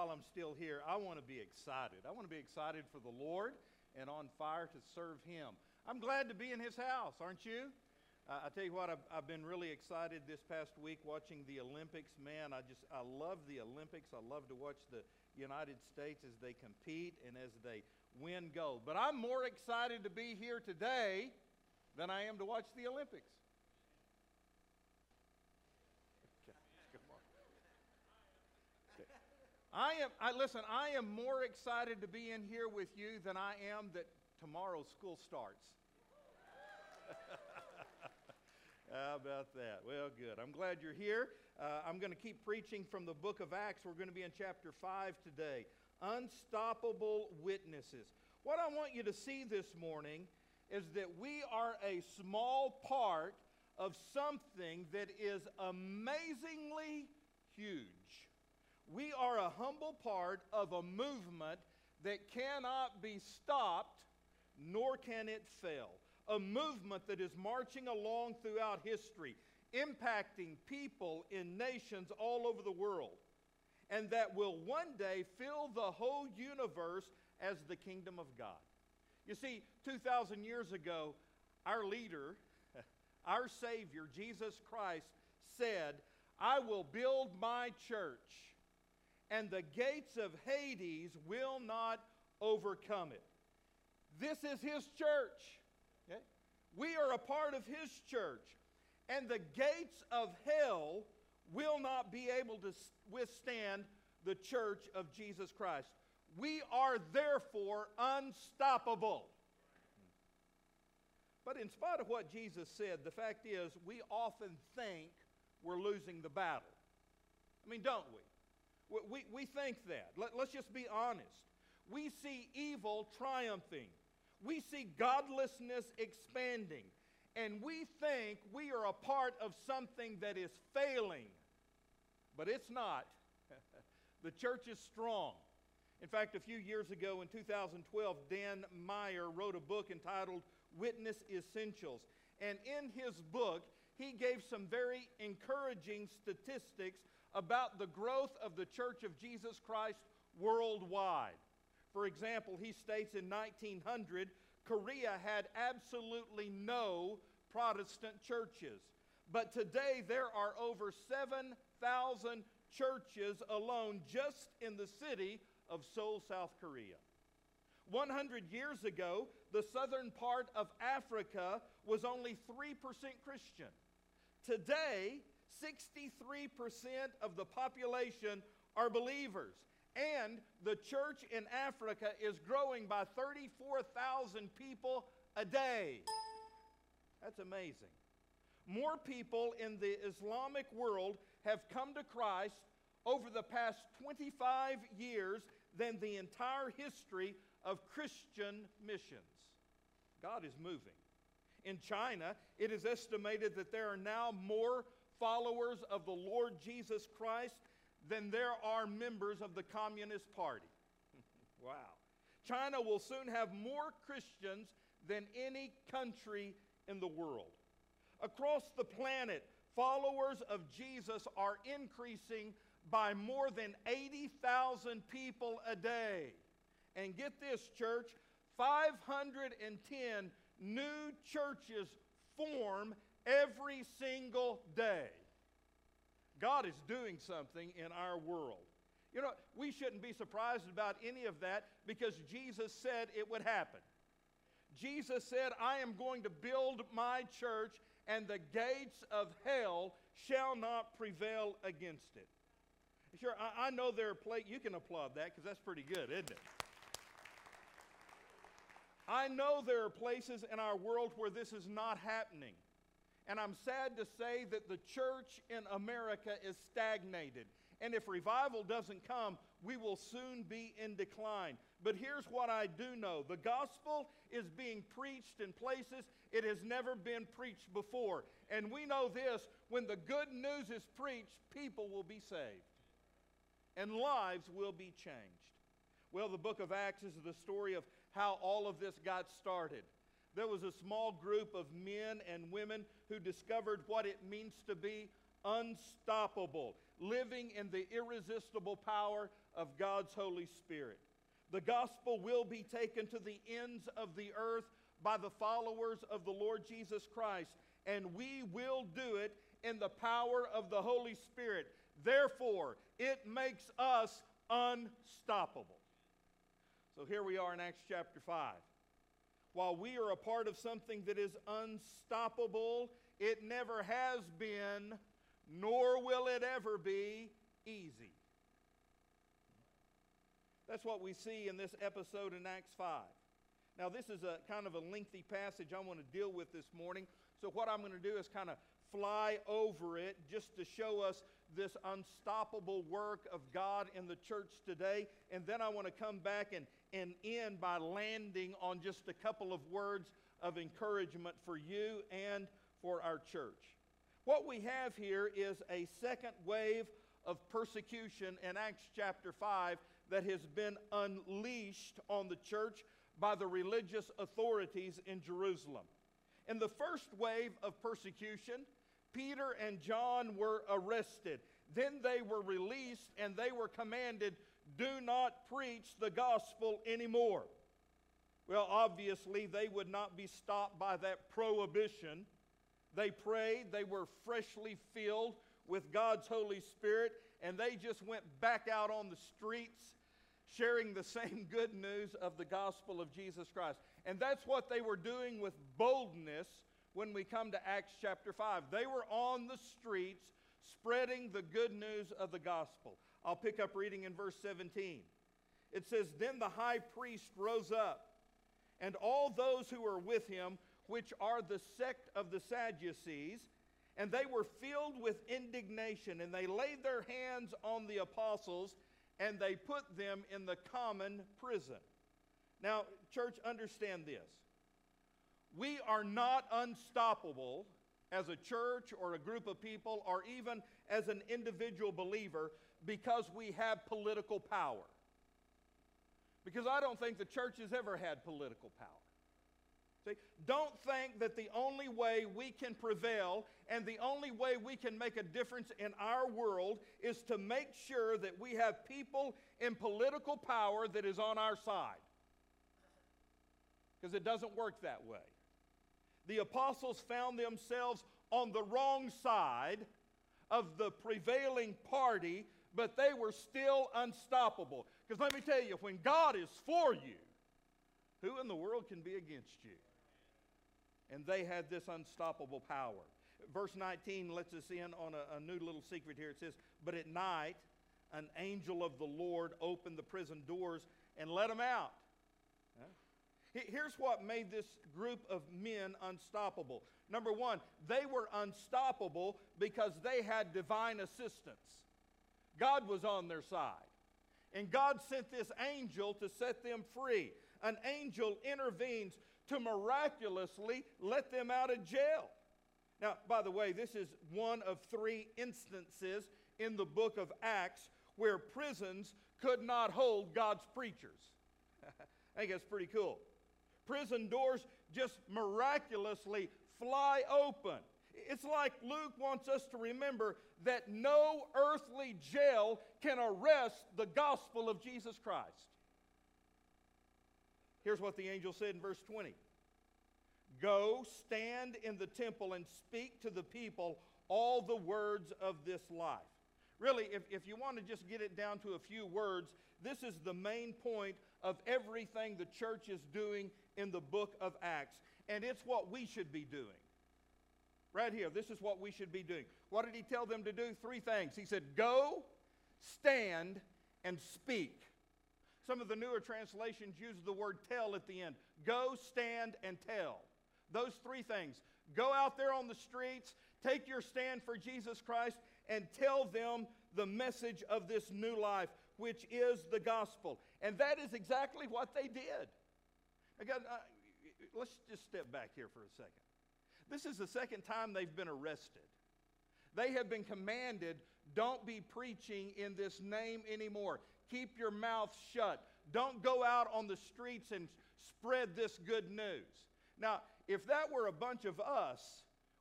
while I'm still here, I want to be excited. I want to be excited for the Lord and on fire to serve Him. I'm glad to be in His house, aren't you? Uh, I tell you what, I've, I've, been really excited this past week watching the Olympics. Man, I just, I love the Olympics. I love to watch the United States as they compete and as they win gold. But I'm more excited to be here today than I am to watch the Olympics. Okay, come on. Okay. I am, I, listen, I am more excited to be in here with you than I am that tomorrow school starts. How about that? Well, good. I'm glad you're here. Uh, I'm going to keep preaching from the book of Acts. We're going to be in chapter 5 today. Unstoppable witnesses. What I want you to see this morning is that we are a small part of something that is amazingly huge. We are a humble part of a movement that cannot be stopped, nor can it fail a movement that is marching along throughout history, impacting people in nations all over the world, and that will one day fill the whole universe as the kingdom of God. You see, 2,000 years ago, our leader, our Savior, Jesus Christ, said, I will build my church, and the gates of Hades will not overcome it. This is His church. Okay? We are a part of His church. And the gates of hell will not be able to withstand the church of Jesus Christ. We are therefore unstoppable. But in spite of what Jesus said, the fact is we often think we're losing the battle. I mean, don't we? We, we, think that. Let, let's just be honest. We see evil triumphing we see godlessness expanding, and we think we are a part of something that is failing. But it's not. the church is strong. In fact, a few years ago in 2012, Dan Meyer wrote a book entitled Witness Essentials. And in his book, he gave some very encouraging statistics about the growth of the Church of Jesus Christ worldwide. For example, he states in 1900, Korea had absolutely no Protestant churches. But today there are over 7,000 churches alone just in the city of Seoul, South Korea. 100 years ago, the southern part of Africa was only 3% Christian. Today, 63% of the population are believers. And the church in Africa is growing by 34,000 people a day. That's amazing. More people in the Islamic world have come to Christ over the past 25 years than the entire history of Christian missions. God is moving. In China, it is estimated that there are now more followers of the Lord Jesus Christ than there are members of the Communist Party. wow. China will soon have more Christians than any country in the world. Across the planet, followers of Jesus are increasing by more than 80,000 people a day. And get this, church 510 new churches form every single day. God is doing something in our world. You know, we shouldn't be surprised about any of that because Jesus said it would happen. Jesus said, I am going to build my church, and the gates of hell shall not prevail against it. Sure, I, I know there are places, you can applaud that because that's pretty good, isn't it? I know there are places in our world where this is not happening. And I'm sad to say that the church in America is stagnated. And if revival doesn't come, we will soon be in decline. But here's what I do know the gospel is being preached in places it has never been preached before. And we know this when the good news is preached, people will be saved, and lives will be changed. Well, the book of Acts is the story of how all of this got started. There was a small group of men and women who discovered what it means to be unstoppable, living in the irresistible power of God's Holy Spirit. The gospel will be taken to the ends of the earth by the followers of the Lord Jesus Christ, and we will do it in the power of the Holy Spirit. Therefore, it makes us unstoppable. So here we are in Acts chapter 5. While we are a part of something that is unstoppable, it never has been, nor will it ever be, easy. That's what we see in this episode in Acts 5. Now, this is a kind of a lengthy passage I want to deal with this morning. So, what I'm going to do is kind of fly over it just to show us this unstoppable work of God in the church today. And then I want to come back and, and end by landing on just a couple of words of encouragement for you and for our church. What we have here is a second wave of persecution in Acts chapter 5 that has been unleashed on the church by the religious authorities in Jerusalem. In the first wave of persecution, Peter and John were arrested. Then they were released and they were commanded, do not preach the gospel anymore. Well, obviously, they would not be stopped by that prohibition. They prayed, they were freshly filled with God's Holy Spirit, and they just went back out on the streets sharing the same good news of the gospel of Jesus Christ. And that's what they were doing with boldness when we come to Acts chapter 5. They were on the streets spreading the good news of the gospel. I'll pick up reading in verse 17. It says, Then the high priest rose up, and all those who were with him, which are the sect of the Sadducees, and they were filled with indignation, and they laid their hands on the apostles, and they put them in the common prison. Now, church, understand this. We are not unstoppable as a church or a group of people or even as an individual believer because we have political power. Because I don't think the church has ever had political power. See, don't think that the only way we can prevail and the only way we can make a difference in our world is to make sure that we have people in political power that is on our side. Because it doesn't work that way the apostles found themselves on the wrong side of the prevailing party, but they were still unstoppable. Because let me tell you, when God is for you, who in the world can be against you? And they had this unstoppable power. Verse 19 lets us in on a, a new little secret here. It says, But at night, an angel of the Lord opened the prison doors and let them out. Here's what made this group of men unstoppable. Number one, they were unstoppable because they had divine assistance. God was on their side. And God sent this angel to set them free. An angel intervenes to miraculously let them out of jail. Now, by the way, this is one of three instances in the book of Acts where prisons could not hold God's preachers. I think that's pretty cool prison doors just miraculously fly open. It's like Luke wants us to remember that no earthly jail can arrest the gospel of Jesus Christ. Here's what the angel said in verse 20 Go, stand in the temple, and speak to the people all the words of this life. Really, if, if you want to just get it down to a few words, this is the main point of everything the church is doing in the book of Acts. And it's what we should be doing. Right here, this is what we should be doing. What did he tell them to do? Three things. He said, Go, stand, and speak. Some of the newer translations use the word tell at the end. Go, stand, and tell. Those three things. Go out there on the streets, take your stand for Jesus Christ, and tell them the message of this new life, which is the gospel. And that is exactly what they did. Again, uh, let's just step back here for a second. This is the second time they've been arrested. They have been commanded don't be preaching in this name anymore. Keep your mouth shut. Don't go out on the streets and spread this good news. Now, if that were a bunch of us,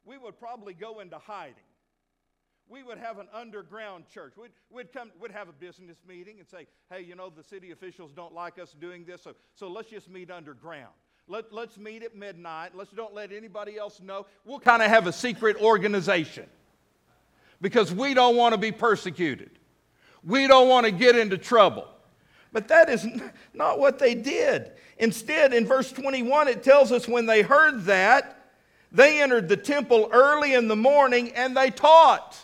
we would probably go into hiding. We would have an underground church. We'd, we'd, come, we'd have a business meeting and say, hey, you know, the city officials don't like us doing this, so, so let's just meet underground. Let, let's meet at midnight. Let's don't let anybody else know. We'll kind of have a secret organization because we don't want to be persecuted. We don't want to get into trouble. But that is not what they did. Instead, in verse 21, it tells us when they heard that, they entered the temple early in the morning and they taught.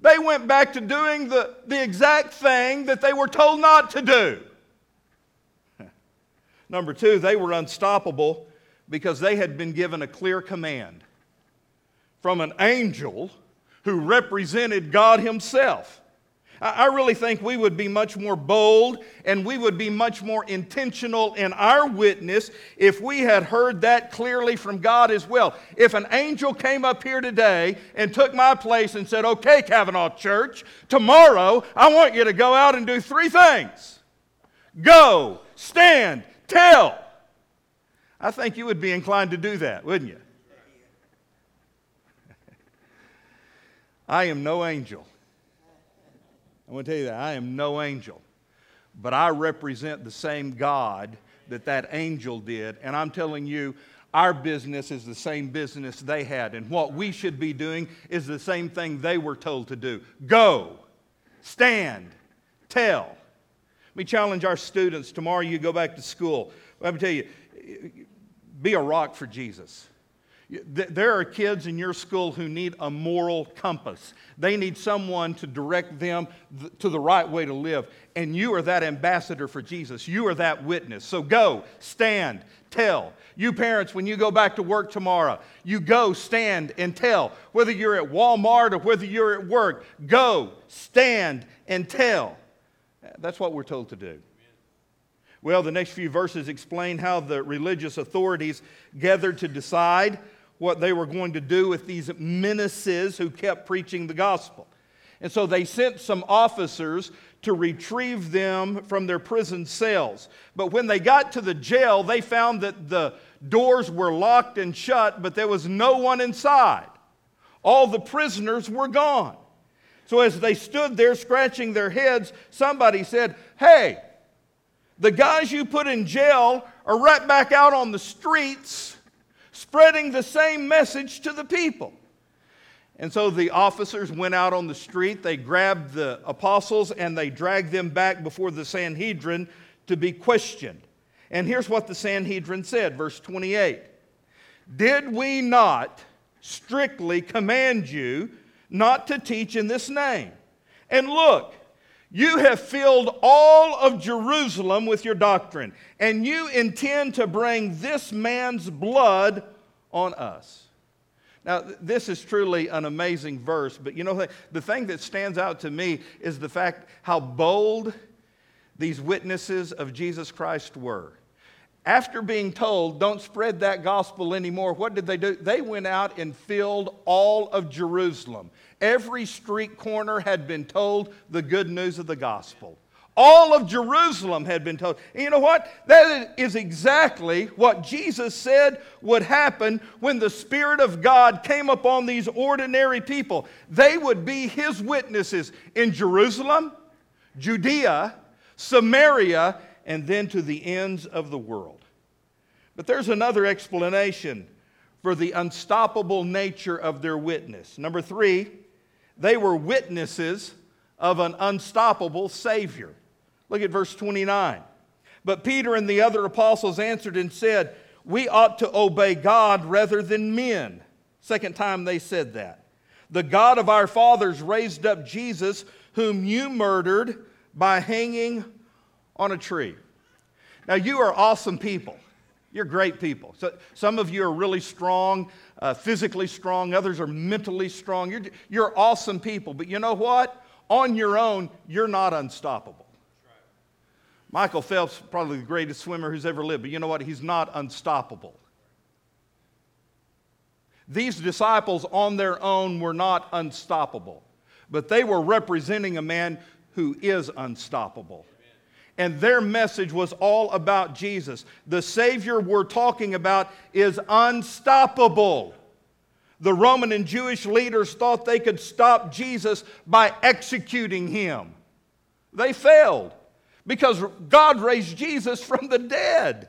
They went back to doing the, the exact thing that they were told not to do. Number two, they were unstoppable because they had been given a clear command from an angel who represented God Himself. I really think we would be much more bold and we would be much more intentional in our witness if we had heard that clearly from God as well. If an angel came up here today and took my place and said, Okay, Cavanaugh Church, tomorrow I want you to go out and do three things go, stand, tell. I think you would be inclined to do that, wouldn't you? I am no angel. I want to tell you that I am no angel, but I represent the same God that that angel did. And I'm telling you, our business is the same business they had. And what we should be doing is the same thing they were told to do go, stand, tell. Let me challenge our students. Tomorrow you go back to school. Let me tell you, be a rock for Jesus. There are kids in your school who need a moral compass. They need someone to direct them to the right way to live. And you are that ambassador for Jesus. You are that witness. So go, stand, tell. You parents, when you go back to work tomorrow, you go, stand, and tell. Whether you're at Walmart or whether you're at work, go, stand, and tell. That's what we're told to do. Well, the next few verses explain how the religious authorities gathered to decide what they were going to do with these menaces who kept preaching the gospel. And so they sent some officers to retrieve them from their prison cells. But when they got to the jail, they found that the doors were locked and shut, but there was no one inside. All the prisoners were gone. So as they stood there scratching their heads, somebody said, Hey, the guys you put in jail are right back out on the streets spreading the same message to the people. And so the officers went out on the street, they grabbed the apostles, and they dragged them back before the Sanhedrin to be questioned. And here's what the Sanhedrin said, verse 28 Did we not strictly command you not to teach in this name? And look, you have filled all of Jerusalem with your doctrine, and you intend to bring this man's blood on us. Now, this is truly an amazing verse, but you know, the thing that stands out to me is the fact how bold these witnesses of Jesus Christ were. After being told, don't spread that gospel anymore, what did they do? They went out and filled all of Jerusalem. Every street corner had been told the good news of the gospel. All of Jerusalem had been told. And you know what? That is exactly what Jesus said would happen when the Spirit of God came upon these ordinary people. They would be His witnesses in Jerusalem, Judea, Samaria, and then to the ends of the world. But there's another explanation for the unstoppable nature of their witness. Number three, they were witnesses of an unstoppable Savior. Look at verse 29. But Peter and the other apostles answered and said, We ought to obey God rather than men. Second time they said that. The God of our fathers raised up Jesus, whom you murdered by hanging on a tree. Now, you are awesome people. You're great people. So, some of you are really strong, uh, physically strong, others are mentally strong. You're, you're awesome people. But you know what? On your own, you're not unstoppable. Michael Phelps, probably the greatest swimmer who's ever lived, but you know what? He's not unstoppable. These disciples on their own were not unstoppable, but they were representing a man who is unstoppable and their message was all about Jesus. The Savior we're talking about is unstoppable. The Roman and Jewish leaders thought they could stop Jesus by executing him. They failed because God raised Jesus from the dead.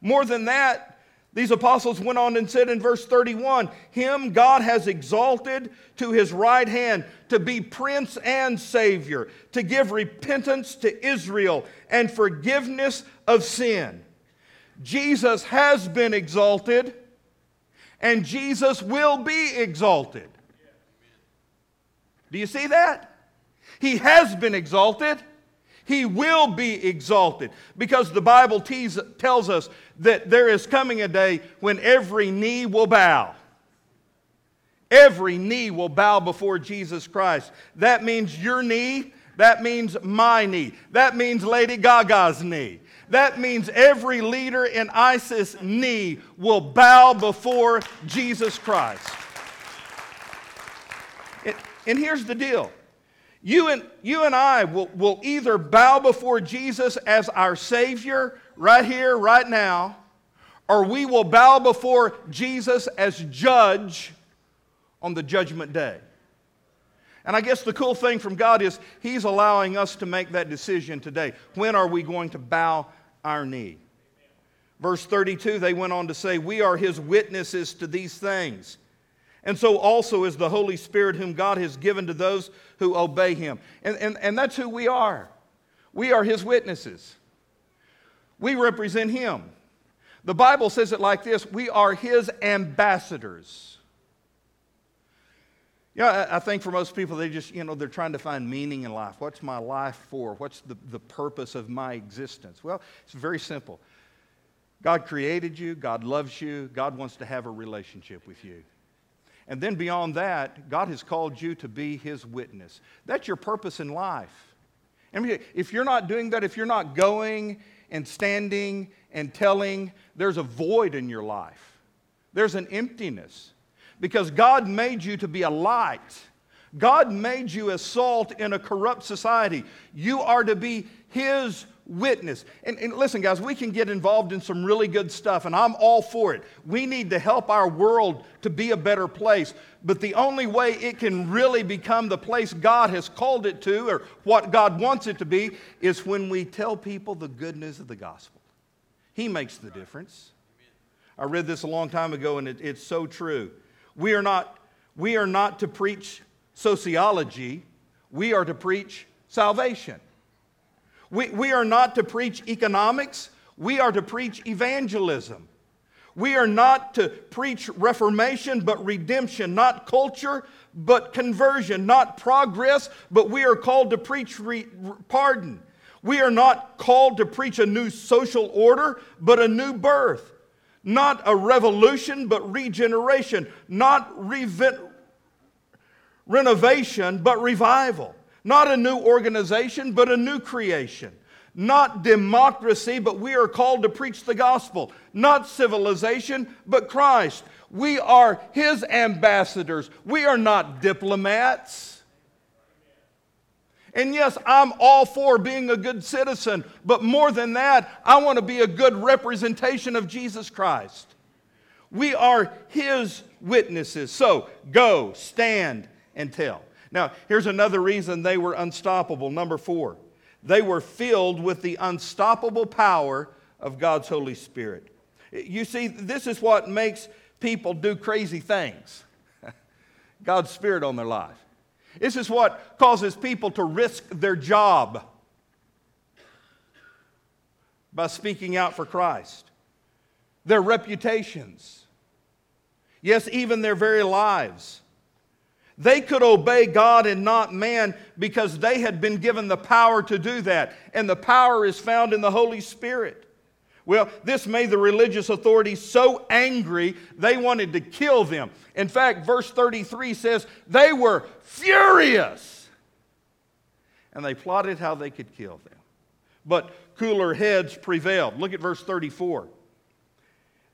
More than that, these apostles went on and said in verse 31 Him God has exalted to his right hand to be prince and savior, to give repentance to Israel and forgiveness of sin. Jesus has been exalted, and Jesus will be exalted. Do you see that? He has been exalted. He will be exalted because the Bible tells us that there is coming a day when every knee will bow. Every knee will bow before Jesus Christ. That means your knee. That means my knee. That means Lady Gaga's knee. That means every leader in ISIS knee will bow before Jesus Christ. And here's the deal you and, you and I will, will either bow before Jesus as our Savior right here, right now, or we will bow before Jesus as judge on the judgment day. And I guess the cool thing from God is He's allowing us to make that decision today. When are we going to bow our knee? Verse 32, they went on to say, We are His witnesses to these things. And so also is the Holy Spirit, whom God has given to those who obey Him. And, and, and that's who we are. We are His witnesses, we represent Him. The Bible says it like this we are His ambassadors. Yeah, I think for most people, they just, you know, they're trying to find meaning in life. What's my life for? What's the, the purpose of my existence? Well, it's very simple. God created you, God loves you, God wants to have a relationship with you. And then beyond that, God has called you to be His witness. That's your purpose in life. If you're not doing that, if you're not going and standing and telling, there's a void in your life. There's an emptiness. Because God made you to be a light. God made you as salt in a corrupt society. You are to be His witness. And, and, listen, guys, we can get involved in some really good stuff, and I'm all for it. We need to help our world to be a better place. But the only way it can really become the place God has called it to, or what God wants it to be, is when we tell people the good news of the gospel. He makes the difference. I read this a long time ago, and it, it's so true. We are, not, we are not to preach sociology, we are to preach salvation. We, we are not to preach economics, we are to preach evangelism. We are not to preach reformation, but redemption, not culture, but conversion, not progress, but we are called to preach re- pardon. We are not called to preach a new social order, but a new birth. Not a revolution, but regeneration. Not renovation, but revival. Not a new organization, but a new creation. Not democracy, but we are called to preach the gospel. Not civilization, but Christ. We are His ambassadors. We are not diplomats. And yes, I'm all for being a good citizen, but more than that, I want to be a good representation of Jesus Christ. We are His witnesses. So go, stand, and tell. Now, here's another reason they were unstoppable. Number four, they were filled with the unstoppable power of God's Holy Spirit. You see, this is what makes people do crazy things God's Spirit on their life. This is what causes people to risk their job by speaking out for Christ, their reputations, yes, even their very lives. They could obey God and not man because they had been given the power to do that. And the power is found in the Holy Spirit. Well, this made the religious authorities so angry they wanted to kill them. In fact, verse 33 says they were furious and they plotted how they could kill them. But cooler heads prevailed. Look at verse 34.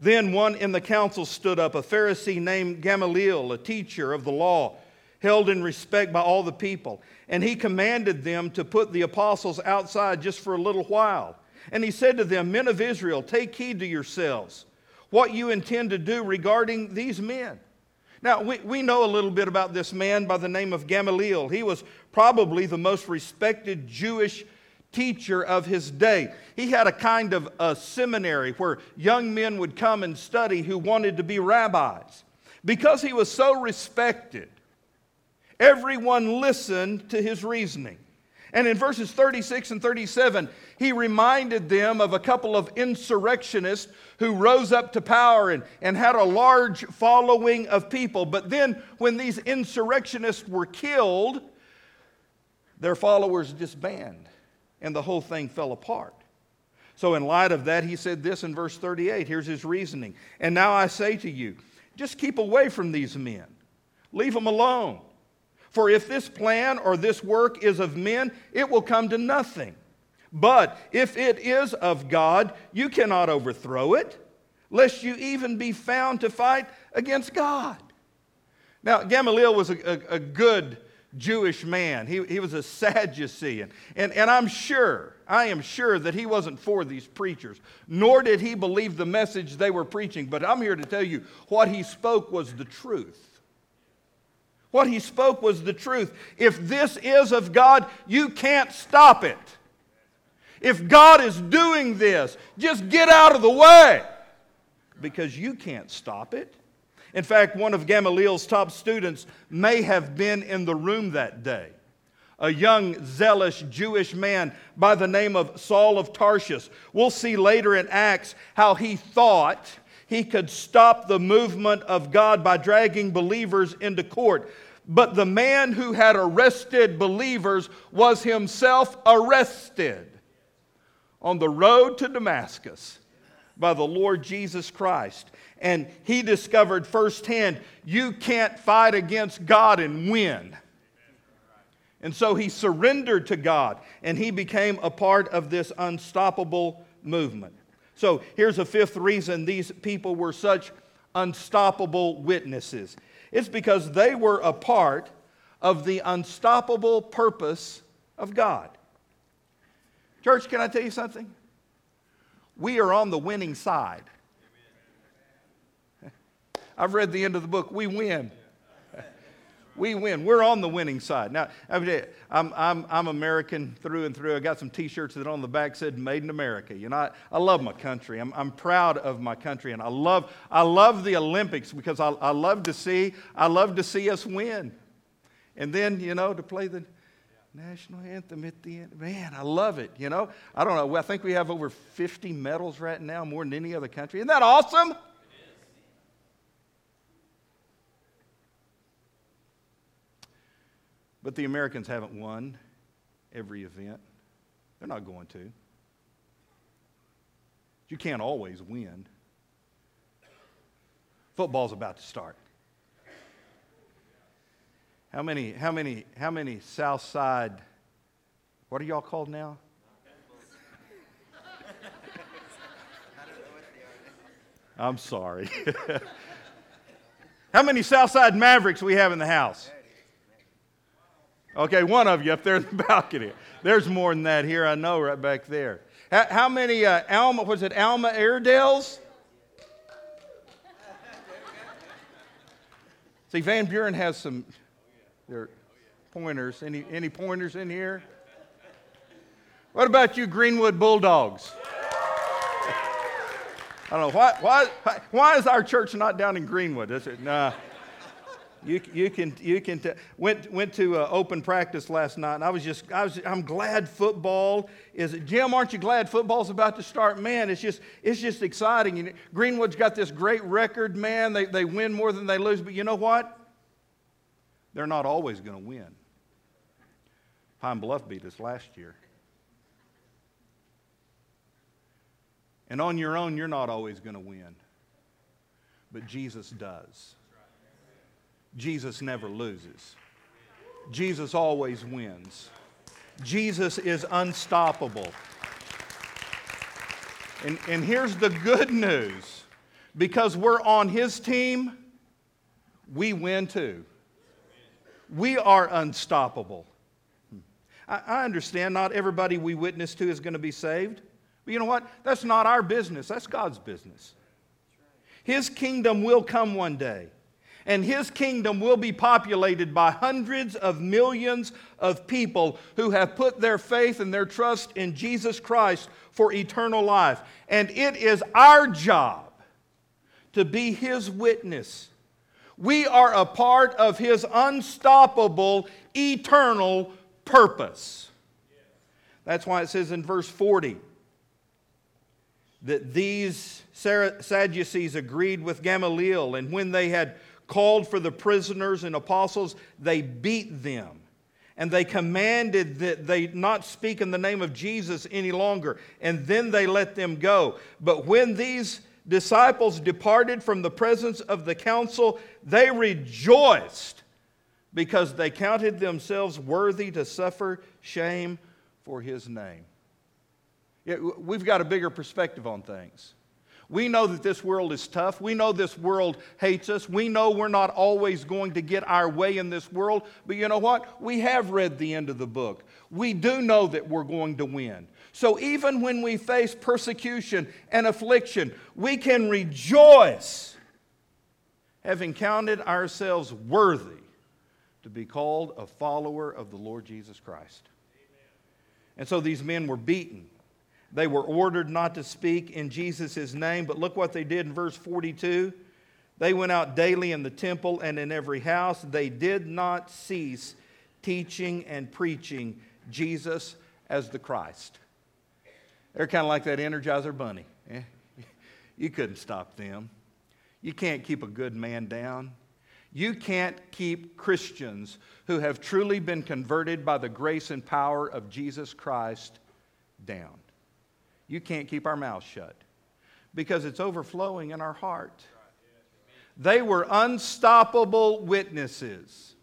Then one in the council stood up, a Pharisee named Gamaliel, a teacher of the law held in respect by all the people. And he commanded them to put the apostles outside just for a little while. And he said to them, Men of Israel, take heed to yourselves what you intend to do regarding these men. Now, we, we know a little bit about this man by the name of Gamaliel. He was probably the most respected Jewish teacher of his day. He had a kind of a seminary where young men would come and study who wanted to be rabbis. Because he was so respected, everyone listened to his reasoning. And in verses 36 and 37, he reminded them of a couple of insurrectionists who rose up to power and, and had a large following of people. But then, when these insurrectionists were killed, their followers disbanded and the whole thing fell apart. So, in light of that, he said this in verse 38. Here's his reasoning. And now I say to you, just keep away from these men, leave them alone. For if this plan or this work is of men, it will come to nothing. But if it is of God, you cannot overthrow it, lest you even be found to fight against God. Now, Gamaliel was a, a, a good Jewish man. He, he was a Sadducean. And, and I'm sure, I am sure that he wasn't for these preachers, nor did he believe the message they were preaching. But I'm here to tell you what he spoke was the truth. What he spoke was the truth. If this is of God, you can't stop it. If God is doing this, just get out of the way because you can't stop it. In fact, one of Gamaliel's top students may have been in the room that day. A young, zealous Jewish man by the name of Saul of Tarsus. We'll see later in Acts how he thought he could stop the movement of God by dragging believers into court. But the man who had arrested believers was himself arrested on the road to Damascus by the Lord Jesus Christ. And he discovered firsthand you can't fight against God and win. And so he surrendered to God and he became a part of this unstoppable movement. So here's a fifth reason these people were such unstoppable witnesses it's because they were a part of the unstoppable purpose of God. Church, can I tell you something? We are on the winning side. I've read the end of the book. We win. We win. We're on the winning side. Now, I'm, I'm, I'm American through and through. I got some t shirts that on the back said Made in America. You know, I, I love my country. I'm, I'm proud of my country. And I love, I love the Olympics because I, I love to see, I love to see us win. And then, you know, to play the national anthem at the end. Man, I love it. You know, I don't know. I think we have over 50 medals right now, more than any other country. Isn't that awesome? But the Americans haven't won every event. They're not going to. You can't always win. Football's about to start. How many, how many, how many South Side, what are y'all called now? I'm sorry. how many Southside Mavericks we have in the house? Okay, one of you up there in the balcony. There's more than that here, I know, right back there. How, how many uh, Alma, was it Alma Airedales? See, Van Buren has some there pointers. Any, any pointers in here? What about you Greenwood Bulldogs? I don't know. Why, why, why is our church not down in Greenwood? Is it? Nah. You, you can, you can t- went, went to uh, open practice last night, and I was just, I was, I'm glad football is, Jim, aren't you glad football's about to start? Man, it's just, it's just exciting. Know, Greenwood's got this great record, man. They, they win more than they lose, but you know what? They're not always going to win. Pine Bluff beat us last year. And on your own, you're not always going to win. But Jesus does. Jesus never loses. Jesus always wins. Jesus is unstoppable. And, and here's the good news because we're on his team, we win too. We are unstoppable. Hmm. I, I understand not everybody we witness to is going to be saved. But you know what? That's not our business, that's God's business. His kingdom will come one day. And his kingdom will be populated by hundreds of millions of people who have put their faith and their trust in Jesus Christ for eternal life. And it is our job to be his witness. We are a part of his unstoppable, eternal purpose. That's why it says in verse 40 that these Sadducees agreed with Gamaliel, and when they had called for the prisoners and apostles, they beat them. And they commanded that they not speak in the name of Jesus any longer. And then they let them go. But when these disciples departed from the presence of the council, they rejoiced because they counted themselves worthy to suffer shame for his name. we've got a bigger perspective on things. We know that this world is tough. We know this world hates us. We know we're not always going to get our way in this world. But you know what? We have read the end of the book. We do know that we're going to win. So even when we face persecution and affliction, we can rejoice having counted ourselves worthy to be called a follower of the Lord Jesus Christ. And so these men were beaten they were ordered not to speak in Jesus' name, but look what they did in verse 42. They went out daily in the temple and in every house. They did not cease teaching and preaching Jesus as the Christ. They're kind of like that Energizer bunny. Eh? You couldn't stop them. You can't keep a good man down. You can't keep Christians who have truly been converted by the grace and power of Jesus Christ down you can't keep our mouths shut because it's overflowing in our heart. They were unstoppable witnesses.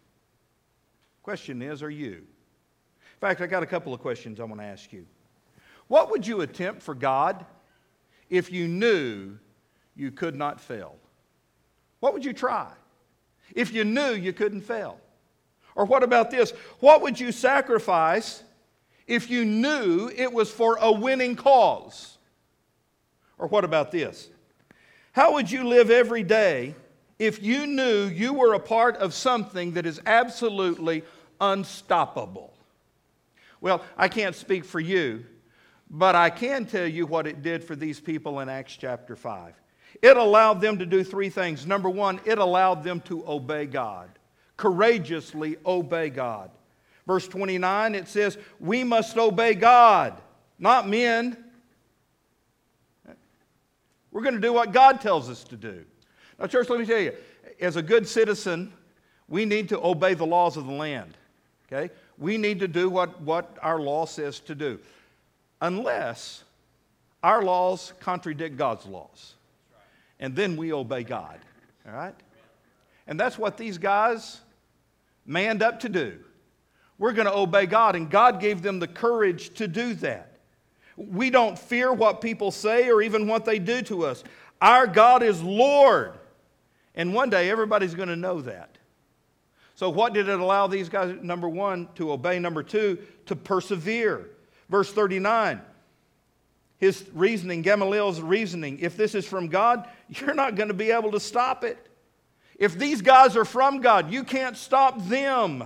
Question is, are you? In fact, I got a couple of questions I want to ask you. What would you attempt for God if you knew you could not fail? What would you try if you knew you couldn't fail? Or what about this? What would you sacrifice if you knew it was for a winning cause? Or what about this? How would you live every day if you knew you were a part of something that is absolutely unstoppable? Well, I can't speak for you, but I can tell you what it did for these people in Acts chapter 5. It allowed them to do three things. Number one, it allowed them to obey God, courageously obey God. Verse 29, it says, We must obey God, not men. We're going to do what God tells us to do. Now, church, let me tell you, as a good citizen, we need to obey the laws of the land. Okay? We need to do what, what our law says to do. Unless our laws contradict God's laws. And then we obey God. All right? And that's what these guys manned up to do. We're going to obey God, and God gave them the courage to do that. We don't fear what people say or even what they do to us. Our God is Lord. And one day everybody's going to know that. So, what did it allow these guys, number one, to obey? Number two, to persevere. Verse 39, his reasoning, Gamaliel's reasoning, if this is from God, you're not going to be able to stop it. If these guys are from God, you can't stop them.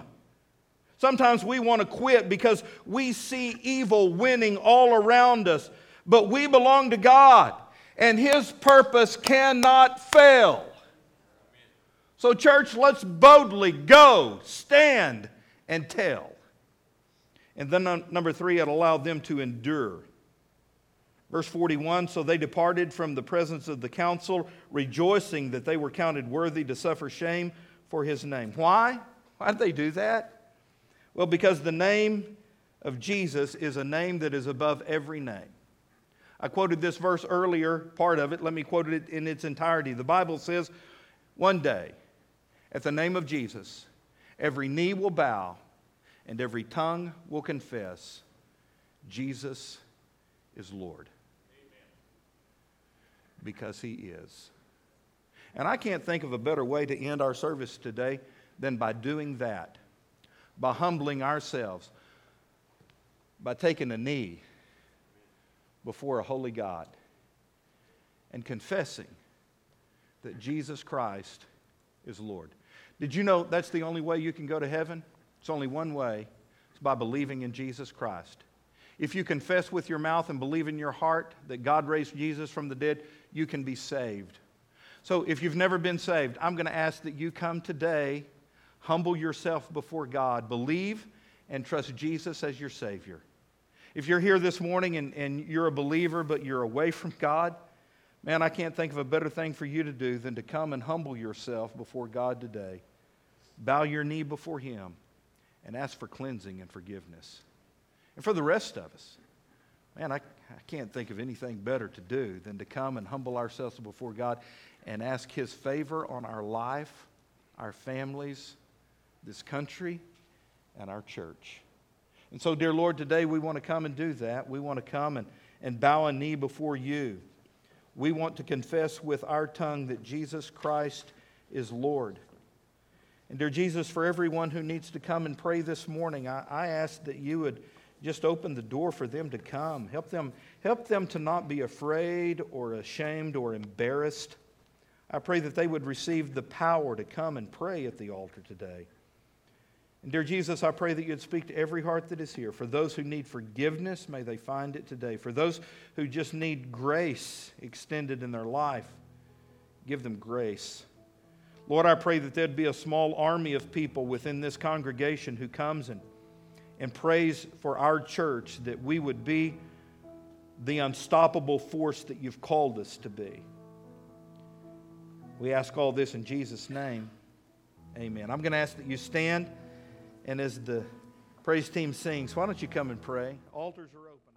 Sometimes we want to quit because we see evil winning all around us. But we belong to God, and His purpose cannot fail. So, church, let's boldly go, stand, and tell. And then, number three, it allowed them to endure. Verse 41 So they departed from the presence of the council, rejoicing that they were counted worthy to suffer shame for his name. Why? Why did they do that? Well, because the name of Jesus is a name that is above every name. I quoted this verse earlier, part of it. Let me quote it in its entirety. The Bible says, One day, at the name of Jesus, every knee will bow and every tongue will confess Jesus is Lord. Amen. Because he is. And I can't think of a better way to end our service today than by doing that by humbling ourselves, by taking a knee before a holy God and confessing that Jesus Christ is Lord. Did you know that's the only way you can go to heaven? It's only one way. It's by believing in Jesus Christ. If you confess with your mouth and believe in your heart that God raised Jesus from the dead, you can be saved. So if you've never been saved, I'm going to ask that you come today, humble yourself before God, believe and trust Jesus as your Savior. If you're here this morning and, and you're a believer, but you're away from God, man, I can't think of a better thing for you to do than to come and humble yourself before God today. Bow your knee before Him and ask for cleansing and forgiveness. And for the rest of us, man, I, I can't think of anything better to do than to come and humble ourselves before God and ask His favor on our life, our families, this country, and our church. And so, dear Lord, today we want to come and do that. We want to come and, and bow a knee before you. We want to confess with our tongue that Jesus Christ is Lord. And, dear Jesus, for everyone who needs to come and pray this morning, I, I ask that you would just open the door for them to come. Help them, help them to not be afraid or ashamed or embarrassed. I pray that they would receive the power to come and pray at the altar today. Dear Jesus, I pray that you'd speak to every heart that is here. For those who need forgiveness, may they find it today. For those who just need grace extended in their life, give them grace. Lord, I pray that there'd be a small army of people within this congregation who comes and, and prays for our church that we would be the unstoppable force that you've called us to be. We ask all this in Jesus' name. Amen. I'm going to ask that you stand, and as the praise team sings, why don't you come and pray? Altars are open.